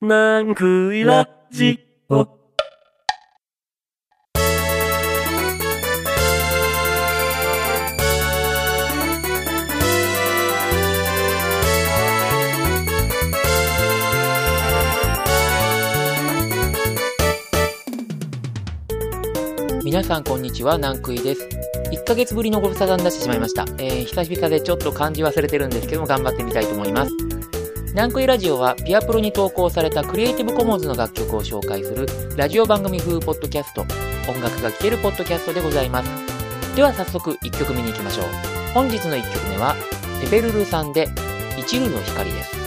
なんくいラジオ。皆さんこんにちは、ナンクイです。1ヶ月ぶりのご無沙汰になってしまいました。えー、久々でちょっと感じ忘れてるんですけども、頑張ってみたいと思います。ランクイラジオは、ピアプロに投稿されたクリエイティブコモンズの楽曲を紹介する、ラジオ番組風ポッドキャスト、音楽が聴けるポッドキャストでございます。では早速1曲目に行きましょう。本日の1曲目は、ペペルルさんで、一縷の光です。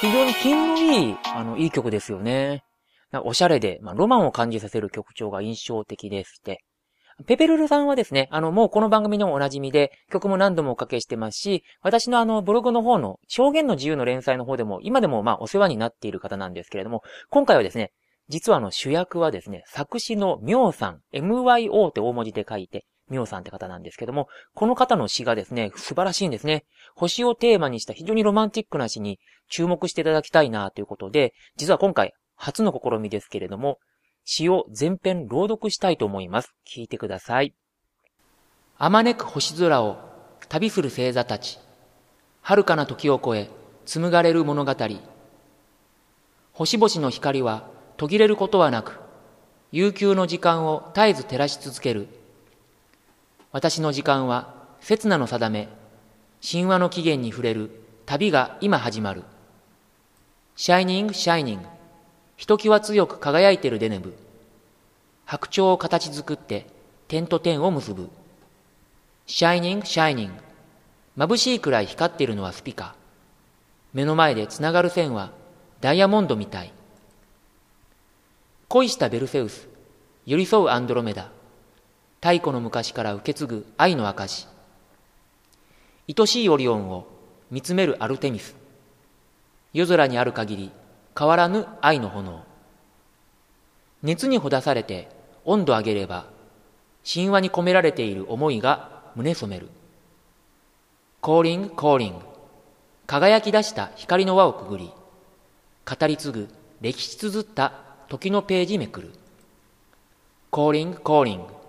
非常に品のいい、あの、いい曲ですよね。おしゃれで、まあ、ロマンを感じさせる曲調が印象的でして。ペペルルさんはですね、あの、もうこの番組のおなじみで、曲も何度もおかけしてますし、私のあの、ブログの方の、表現の自由の連載の方でも、今でもまあ、お世話になっている方なんですけれども、今回はですね、実はあの、主役はですね、作詞の妙さん、MYO って大文字で書いて、妙さんって方なんですけども、この方の詩がですね、素晴らしいんですね。星をテーマにした非常にロマンティックな詩に注目していただきたいなということで、実は今回、初の試みですけれども、詩を全編朗読したいと思います。聞いてください。あまねく星空を旅する星座たち。遥かな時を超え、紡がれる物語。星々の光は途切れることはなく、悠久の時間を絶えず照らし続ける。私の時間は刹那の定め、神話の起源に触れる旅が今始まる。シャイニング、シャイニング。ひときわ強く輝いてるデネブ。白鳥を形作って点と点を結ぶ。シャイニング、シャイニング。眩しいくらい光っているのはスピカ。目の前でつながる線はダイヤモンドみたい。恋したベルセウス、寄り添うアンドロメダ。太古の昔から受け継ぐ愛の証。愛しいオリオンを見つめるアルテミス。夜空にある限り変わらぬ愛の炎。熱にほだされて温度上げれば、神話に込められている思いが胸染める。コーリング、コーリング。輝き出した光の輪をくぐり、語り継ぐ歴史綴った時のページめくる。 calling、calling。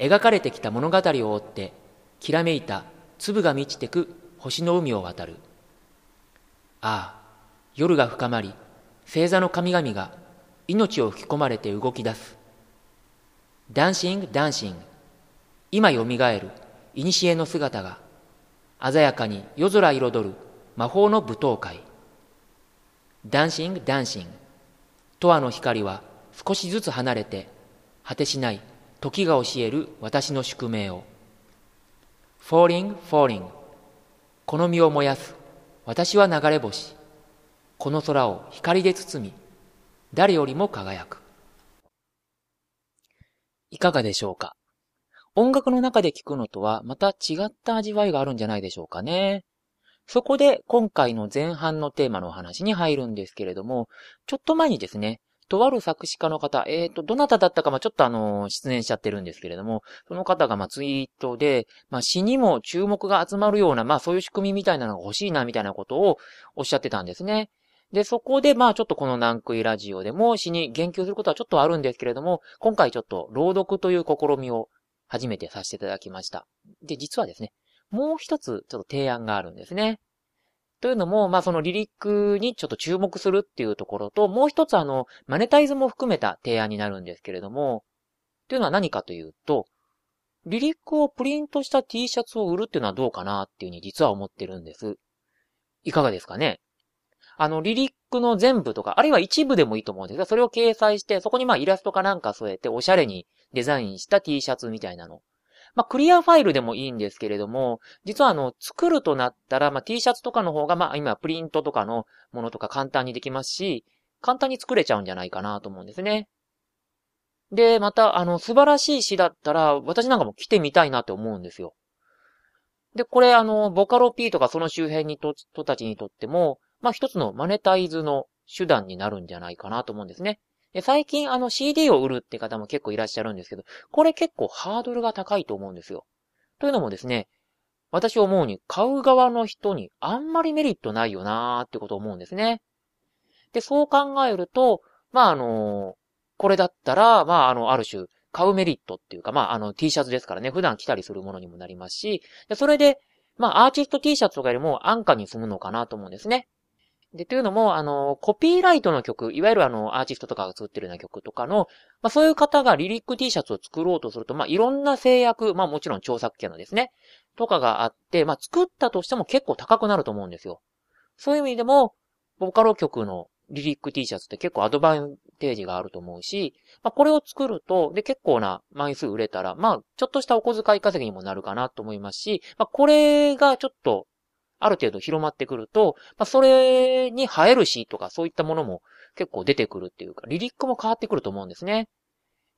描かれてきた物語を追って、きらめいた粒が満ちてく星の海を渡る。ああ、夜が深まり、星座の神々が命を吹き込まれて動き出す。 dancing、dancing。今よみがえる、古の姿が、鮮やかに夜空彩る魔法の舞踏会。 dancing、dancing。永遠の光は少しずつ離れて、果てしない時が教える私の宿命を。 falling、falling。この身を燃やす。私は流れ星。この空を光で包み、誰よりも輝く。いかがでしょうか？音楽の中で聴くのとはまた違った味わいがあるんじゃないでしょうかね。そこで今回の前半のテーマのお話に入るんですけれども、ちょっと前にですね、とある作詞家の方、えっ、ー、と、どなただったか、まあ、ちょっとあの、出演しちゃってるんですけれども、その方が、ま、ツイートで、まあ、詩にも注目が集まるような、まあ、そういう仕組みみたいなのが欲しいな、みたいなことをおっしゃってたんですね。で、そこで、まあちょっとこの南クイラジオでも詩に言及することはちょっとあるんですけれども、今回ちょっと朗読という試みを初めてさせていただきました。で、実はですね、もう一つちょっと提案があるんですね。というのも、まあそのリリックにちょっと注目するっていうところと、もう一つあの、マネタイズも含めた提案になるんですけれども、というのは何かというと、リリックをプリントした T シャツを売るっていうのはどうかなっていうふうに実は思ってるんです。いかがですかね？あの、リリックの全部とか、あるいは一部でもいいと思うんですが、それを掲載して、そこにまあイラストかなんか添えて、おしゃれにデザインした T シャツみたいなの。まあ、クリアファイルでもいいんですけれども、実はあの、作るとなったら、まあ、T シャツとかの方が、まあ、今、プリントとかのものとか簡単にできますし、簡単に作れちゃうんじゃないかなと思うんですね。で、また、あの、素晴らしい詩だったら、私なんかも来てみたいなって思うんですよ。で、これあの、ボカロ P とかその周辺にと、人たちにとっても、まあ一つのマネタイズの手段になるんじゃないかなと思うんですね。で最近あの CD を売るって方も結構いらっしゃるんですけど、これ結構ハードルが高いと思うんですよ。というのもですね、私思うに買う側の人にあんまりメリットないよなーってことを思うんですね。で、そう考えると、まああのこれだったら、まああの、ある種、買うメリットっていうか、まああの T シャツですからね、普段着たりするものにもなりますし、でそれで、まあアーティスト T シャツとかよりも安価に済むのかなと思うんですね。で、というのも、あの、コピーライトの曲、いわゆるあの、アーティストとかが作ってるような曲とかの、まあそういう方がリリック T シャツを作ろうとすると、まあいろんな制約、まあもちろん著作権のですね、とかがあって、まあ作ったとしても結構高くなると思うんですよ。そういう意味でも、ボカロ曲のリリック T シャツって結構アドバンテージがあると思うし、まあ、これを作ると、で、結構な枚数売れたら、まあ、ちょっとしたお小遣い稼ぎにもなるかなと思いますし、まあ、これがちょっと、ある程度広まってくると、まあ、それに映えるしとかそういったものも結構出てくるっていうか、リリックも変わってくると思うんですね。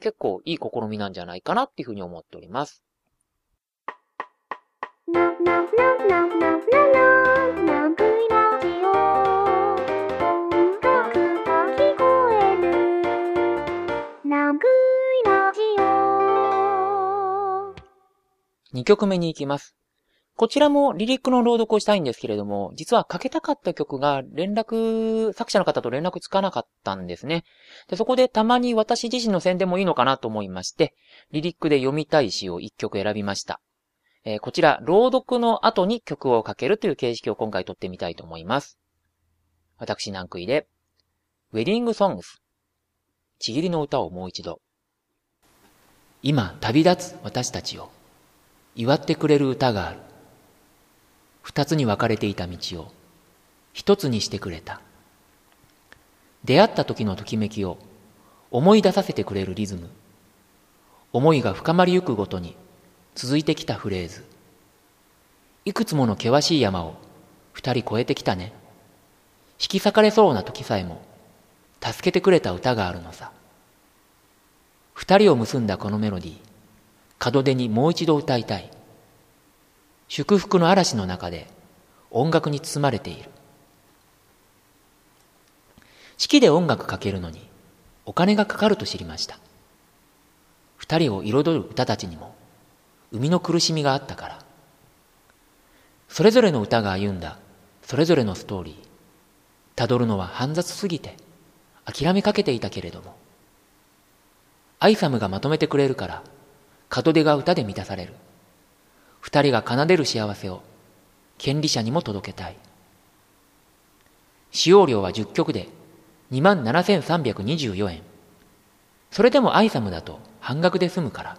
結構いい試みなんじゃないかなっていうふうに思っております。2曲目に行きます。こちらもリリックの朗読をしたいんですけれども、実はかけたかった曲が連絡、作者の方と連絡つかなかったんですね。で、そこでたまに私自身の宣伝もいいのかなと思いまして、リリックで読みたい詩を1曲選びました。えー、こちら、朗読の後に曲をかけるという形式を今回撮ってみたいと思います。私、南杭で、ウェディングソングス。ちぎりの歌をもう一度。今、旅立つ私たちを。祝ってくれる歌がある。二つに分かれていた道を一つにしてくれた。出会った時のときめきを思い出させてくれるリズム。思いが深まりゆくごとに続いてきたフレーズ。いくつもの険しい山を二人越えてきたね。引き裂かれそうな時さえも助けてくれた歌があるのさ。二人を結んだこのメロディー。門出にもう一度歌いたい。祝福の嵐の中で音楽に包まれている。式で音楽かけるのにお金がかかると知りました。二人を彩る歌たちにも生みの苦しみがあったから。それぞれの歌が歩んだそれぞれのストーリー。たどるのは煩雑すぎて諦めかけていたけれども。アイサムがまとめてくれるから門出が歌で満たされる。二人が奏でる幸せを権利者にも届けたい。使用料は10曲で27,324円。それでもアイサムだと半額で済むから。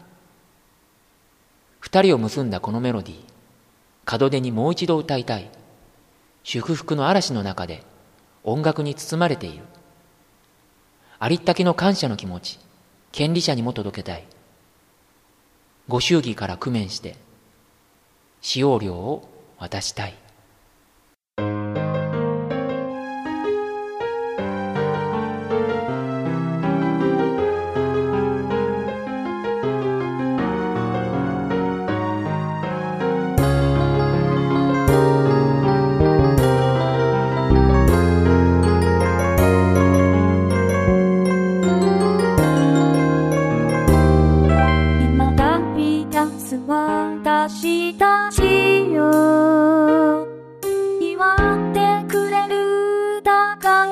二人を結んだこのメロディー、門出にもう一度歌いたい。祝福の嵐の中で音楽に包まれている。ありったけの感謝の気持ち、権利者にも届けたい。ご祝儀から工面して使用料を渡したい。祝ってくれるだか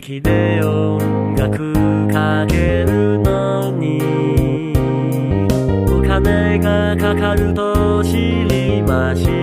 きで音楽かけるのにお金がかかると知りました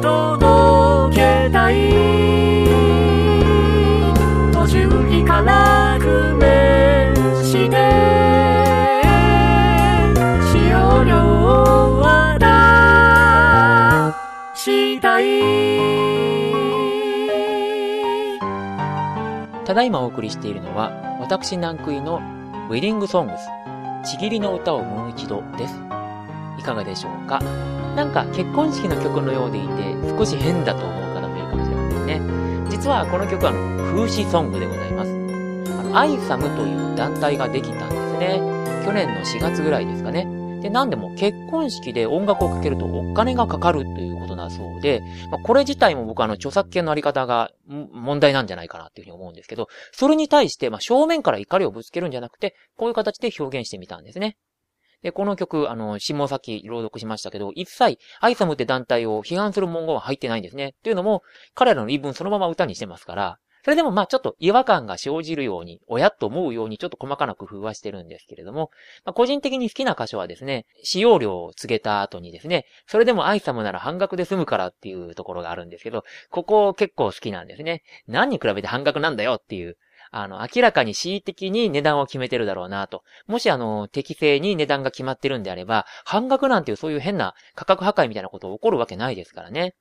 届けたい途中日から工面して使用料は出したいただいまお送りしているのは、私南クイのウェディングソングス、ちぎりの歌をもう一度です。いかがでしょうか？なんか結婚式の曲のようでいて、少し変だと思う方もいるかもしれませんね。実はこの曲はあの風刺ソングでございます。あの、アイサムという団体ができたんですね。去年の4月ぐらいですかね。で、なんでも結婚式で音楽をかけるとお金がかかるということだそうで、まあ、これ自体も僕はあの著作権のあり方が問題なんじゃないかなっていうふうに思うんですけど、それに対してまあ正面から怒りをぶつけるんじゃなくて、こういう形で表現してみたんですね。で、この曲、あの、下さっき朗読しましたけど、一切、アイサムって団体を批判する文言は入ってないんですね。っていうのも、彼らの言い分そのまま歌にしてますから、それでもまあちょっと違和感が生じるように、親と思うようにちょっと細かな工夫はしてるんですけれども、まあ、個人的に好きな箇所はですね、使用料を告げた後にですね、それでもアイサムなら半額で済むからっていうところがあるんですけど、ここ結構好きなんですね。何に比べて半額なんだよっていう。あの、明らかに恣意的に値段を決めてるだろうなと。もしあの、適正に値段が決まってるんであれば、半額なんていうそういう変な価格破壊みたいなことを起こるわけないですからね。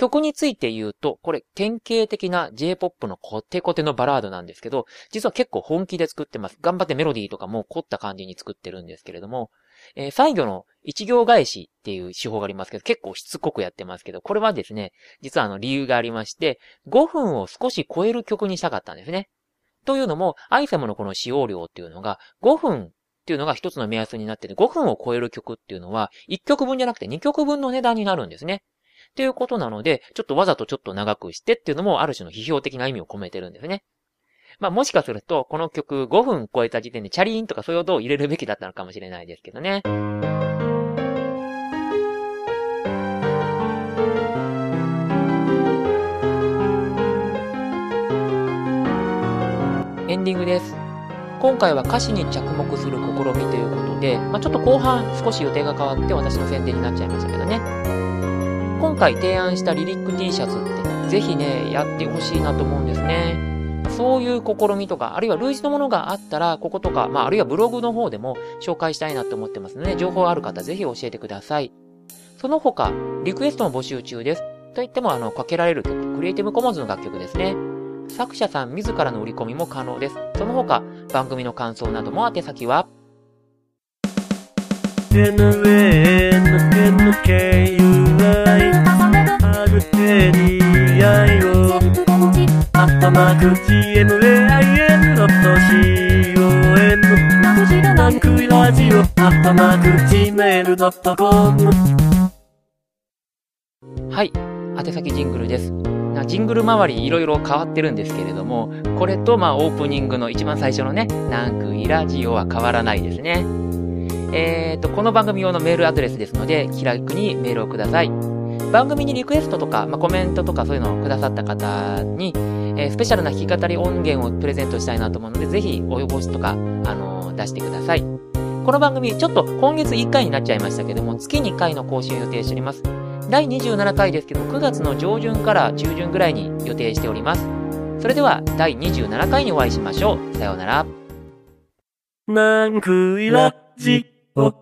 曲について言うと、これ典型的な J-POP のコテコテのバラードなんですけど、実は結構本気で作ってます。頑張ってメロディーとかも凝った感じに作ってるんですけれども、えー最後の一行返しっていう手法がありますけど、結構しつこくやってますけど、これはですね、実はあの理由がありまして、5分を少し超える曲にしたかったんですね。というのも、アイサムのこの使用量っていうのが、5分っていうのが一つの目安になってて、5分を超える曲っていうのは、1曲分じゃなくて2曲分の値段になるんですね。っていうことなので、ちょっとわざとちょっと長くしてっていうのも、ある種の批評的な意味を込めてるんですね。まあもしかすると、この曲5分超えた時点でチャリーンとかそういう音を入れるべきだったのかもしれないですけどね。ディングです。今回は歌詞に着目する試みということで、まあ、ちょっと後半少し予定が変わって私の宣伝になっちゃいましたけどね。今回提案したリリック T シャツって、ぜひね、やってほしいなと思うんですね。そういう試みとか、あるいは類似のものがあったら、こことか、まあ、あるいはブログの方でも紹介したいなと思ってますので、情報ある方ぜひ教えてください。その他、リクエストも募集中です。といっても、あの、かけられる曲、クリエイティブコモンズの楽曲ですね。作者さん自らの売り込みも可能です。その他、番組の感想なども宛先は、はい、宛先ジングルです。なジングル周りいろいろ変わってるんですけれども、これとまあオープニングの一番最初のね、ナンクイラジオは変わらないですね。えーと、この番組用のメールアドレスですので、気楽にメールをください。番組にリクエストとか、まあ、コメントとかそういうのをくださった方に、えースペシャルな弾き語り音源をプレゼントしたいなと思うので、ぜひ、お汚しとか、あのー出してください。この番組、ちょっと今月1回になっちゃいましたけども、月2回の更新予定しております。第27回ですけど、9月の上旬から中旬ぐらいに予定しております。それでは、第27回にお会いしましょう。さようなら。なんくいラジオ